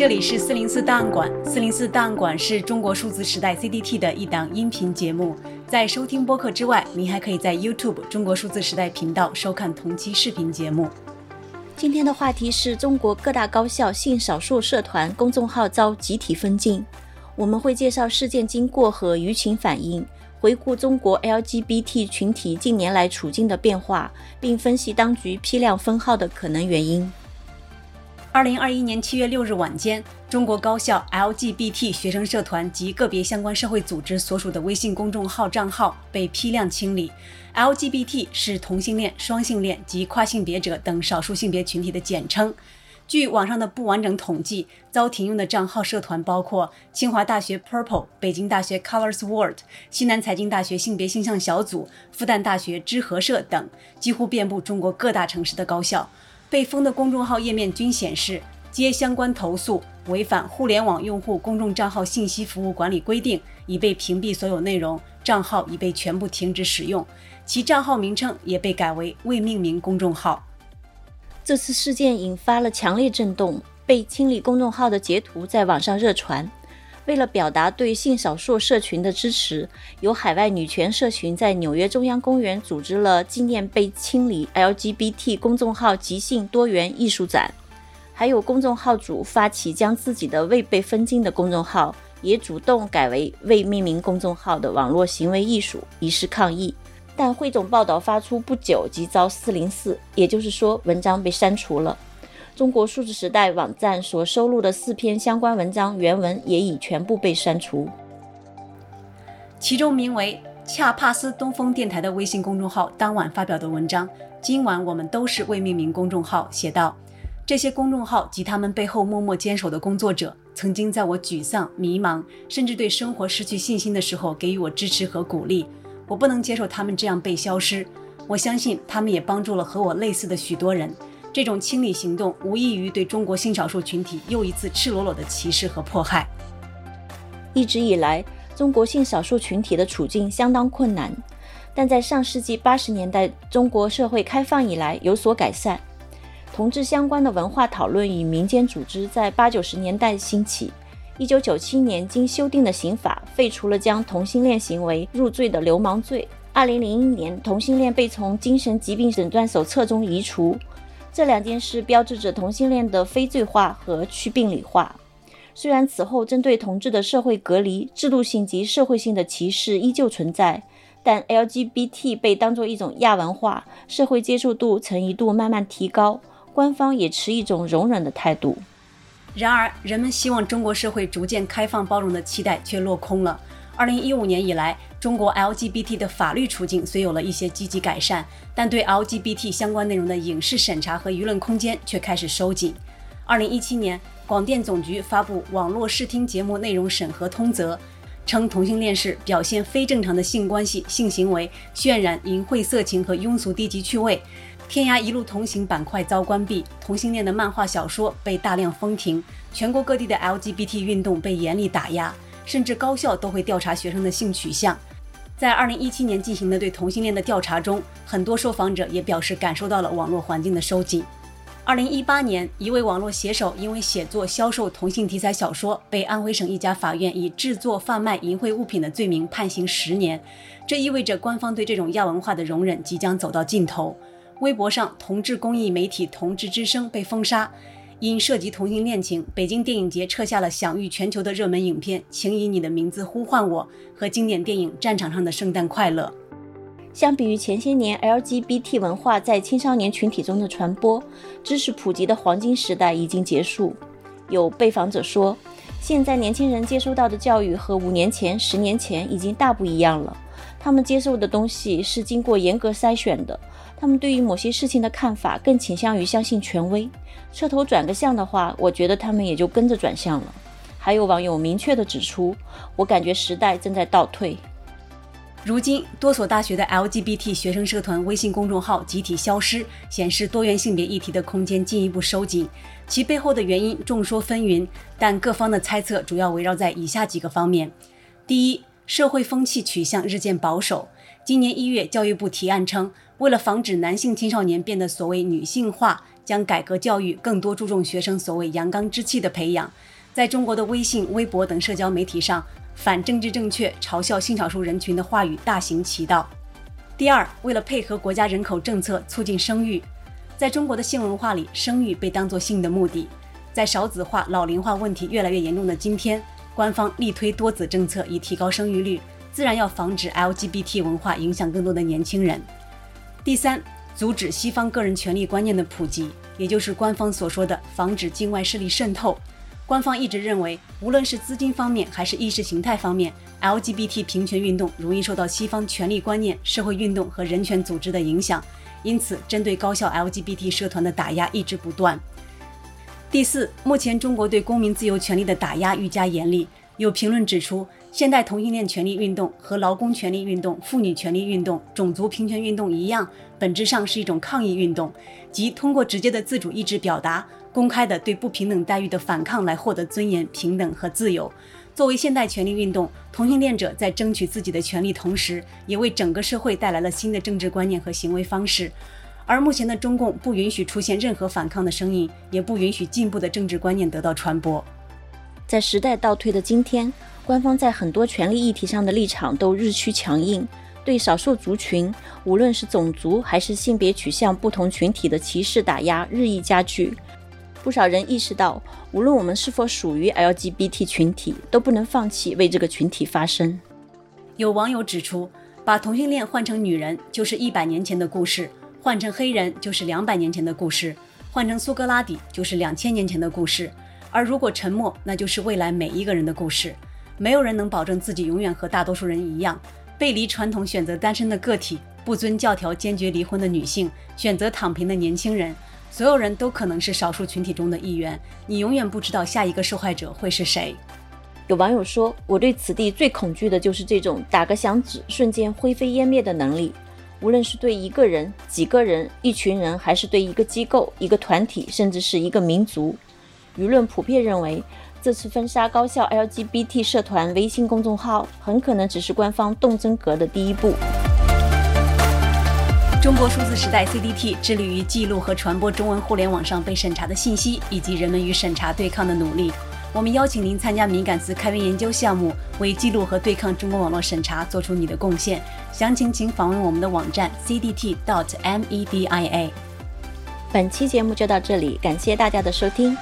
这里是四零四档案馆，四零四档案馆是中国数字时代 CDT 的一档音频节目。在收听播客之外，您还可以在 YouTube 中国数字时代频道收看同期视频节目。今天的话题是中国各大高校性少数社团公众号遭集体封禁。我们会介绍事件经过和舆情反应，回顾中国 LGBT 群体近年来处境的变化，并分析当局批量封号的可能原因。二零二一年七月六日晚间，中国高校 LGBT 学生社团及个别相关社会组织所属的微信公众号账号被批量清理。LGBT 是同性恋、双性恋及跨性别者等少数性别群体的简称。据网上的不完整统计，遭停用的账号社团包括清华大学 Purple、北京大学 Colors World、西南财经大学性别性向小组、复旦大学知和社等，几乎遍布中国各大城市的高校。被封的公众号页面均显示接相关投诉，违反互联网用户公众账号信息服务管理规定，已被屏蔽所有内容，账号已被全部停止使用，其账号名称也被改为未命名公众号。这次事件引发了强烈震动，被清理公众号的截图在网上热传。为了表达对性少数社群的支持，有海外女权社群在纽约中央公园组织了纪念被清理 LGBT 公众号即兴多元艺术展，还有公众号主发起将自己的未被封禁的公众号也主动改为未命名公众号的网络行为艺术以示抗议。但汇总报道发出不久即遭四零四，也就是说文章被删除了。中国数字时代网站所收录的四篇相关文章原文也已全部被删除。其中名为“恰帕斯东风电台”的微信公众号当晚发表的文章，今晚我们都是未命名公众号，写道：“这些公众号及他们背后默默坚守的工作者，曾经在我沮丧、迷茫，甚至对生活失去信心的时候给予我支持和鼓励。我不能接受他们这样被消失。我相信他们也帮助了和我类似的许多人。”这种清理行动无异于对中国性少数群体又一次赤裸裸的歧视和迫害。一直以来，中国性少数群体的处境相当困难，但在上世纪八十年代中国社会开放以来有所改善。同志相关的文化讨论与民间组织在八九十年代兴起。一九九七年，经修订的刑法废除了将同性恋行为入罪的流氓罪。二零零一年，同性恋被从精神疾病诊断手册中移除。这两件事标志着同性恋的非罪化和去病理化。虽然此后针对同志的社会隔离、制度性及社会性的歧视依旧存在，但 LGBT 被当作一种亚文化，社会接受度曾一度慢慢提高，官方也持一种容忍的态度。然而，人们希望中国社会逐渐开放包容的期待却落空了。二零一五年以来，中国 LGBT 的法律处境虽有了一些积极改善，但对 LGBT 相关内容的影视审查和舆论空间却开始收紧。二零一七年，广电总局发布《网络视听节目内容审核通则》，称同性恋是表现非正常的性关系、性行为，渲染淫秽色情和庸俗低级趣味。天涯一路同行板块遭关闭，同性恋的漫画小说被大量封停，全国各地的 LGBT 运动被严厉打压。甚至高校都会调查学生的性取向。在二零一七年进行的对同性恋的调查中，很多受访者也表示感受到了网络环境的收紧。二零一八年，一位网络写手因为写作、销售同性题材小说，被安徽省一家法院以制作、贩卖淫秽物品的罪名判刑十年。这意味着官方对这种亚文化的容忍即将走到尽头。微博上，同志公益媒体“同志之声”被封杀。因涉及同性恋情，北京电影节撤下了享誉全球的热门影片《请以你的名字呼唤我》和经典电影《战场上的圣诞快乐》。相比于前些年 LGBT 文化在青少年群体中的传播，知识普及的黄金时代已经结束。有被访者说，现在年轻人接收到的教育和五年前、十年前已经大不一样了。他们接受的东西是经过严格筛选的。他们对于某些事情的看法更倾向于相信权威，车头转个向的话，我觉得他们也就跟着转向了。还有网友明确地指出，我感觉时代正在倒退。如今，多所大学的 LGBT 学生社团微信公众号集体消失，显示多元性别议题的空间进一步收紧。其背后的原因众说纷纭，但各方的猜测主要围绕在以下几个方面：第一，社会风气取向日渐保守。今年一月，教育部提案称，为了防止男性青少年变得所谓女性化，将改革教育更多注重学生所谓阳刚之气的培养。在中国的微信、微博等社交媒体上，反政治正确、嘲笑性少数人群的话语大行其道。第二，为了配合国家人口政策促进生育，在中国的性文化里，生育被当作性的目的。在少子化、老龄化问题越来越严重的今天，官方力推多子政策以提高生育率，自然要防止 LGBT 文化影响更多的年轻人。第三，阻止西方个人权利观念的普及，也就是官方所说的防止境外势力渗透。官方一直认为，无论是资金方面还是意识形态方面，LGBT 平权运动容易受到西方权力观念、社会运动和人权组织的影响，因此针对高校 LGBT 社团的打压一直不断。第四，目前中国对公民自由权利的打压愈加严厉。有评论指出，现代同性恋权利运动和劳工权利运动、妇女权利运动、种族平权运动一样，本质上是一种抗议运动，即通过直接的自主意志表达。公开的对不平等待遇的反抗来获得尊严、平等和自由。作为现代权利运动，同性恋者在争取自己的权利同时，也为整个社会带来了新的政治观念和行为方式。而目前的中共不允许出现任何反抗的声音，也不允许进步的政治观念得到传播。在时代倒退的今天，官方在很多权利议题上的立场都日趋强硬，对少数族群，无论是种族还是性别取向不同群体的歧视打压日益加剧。不少人意识到，无论我们是否属于 LGBT 群体，都不能放弃为这个群体发声。有网友指出，把同性恋换成女人就是一百年前的故事，换成黑人就是两百年前的故事，换成苏格拉底就是两千年前的故事。而如果沉默，那就是未来每一个人的故事。没有人能保证自己永远和大多数人一样，背离传统选择单身的个体，不遵教条坚决离婚的女性，选择躺平的年轻人。所有人都可能是少数群体中的一员，你永远不知道下一个受害者会是谁。有网友说：“我对此地最恐惧的就是这种打个响指，瞬间灰飞烟灭的能力。无论是对一个人、几个人、一群人，还是对一个机构、一个团体，甚至是一个民族，舆论普遍认为，这次封杀高校 LGBT 社团微信公众号，很可能只是官方动真格的第一步。”中国数字时代 CDT 致力于记录和传播中文互联网上被审查的信息，以及人们与审查对抗的努力。我们邀请您参加敏感词开源研究项目，为记录和对抗中国网络审查做出你的贡献。详情请访问我们的网站 cdt.media。本期节目就到这里，感谢大家的收听。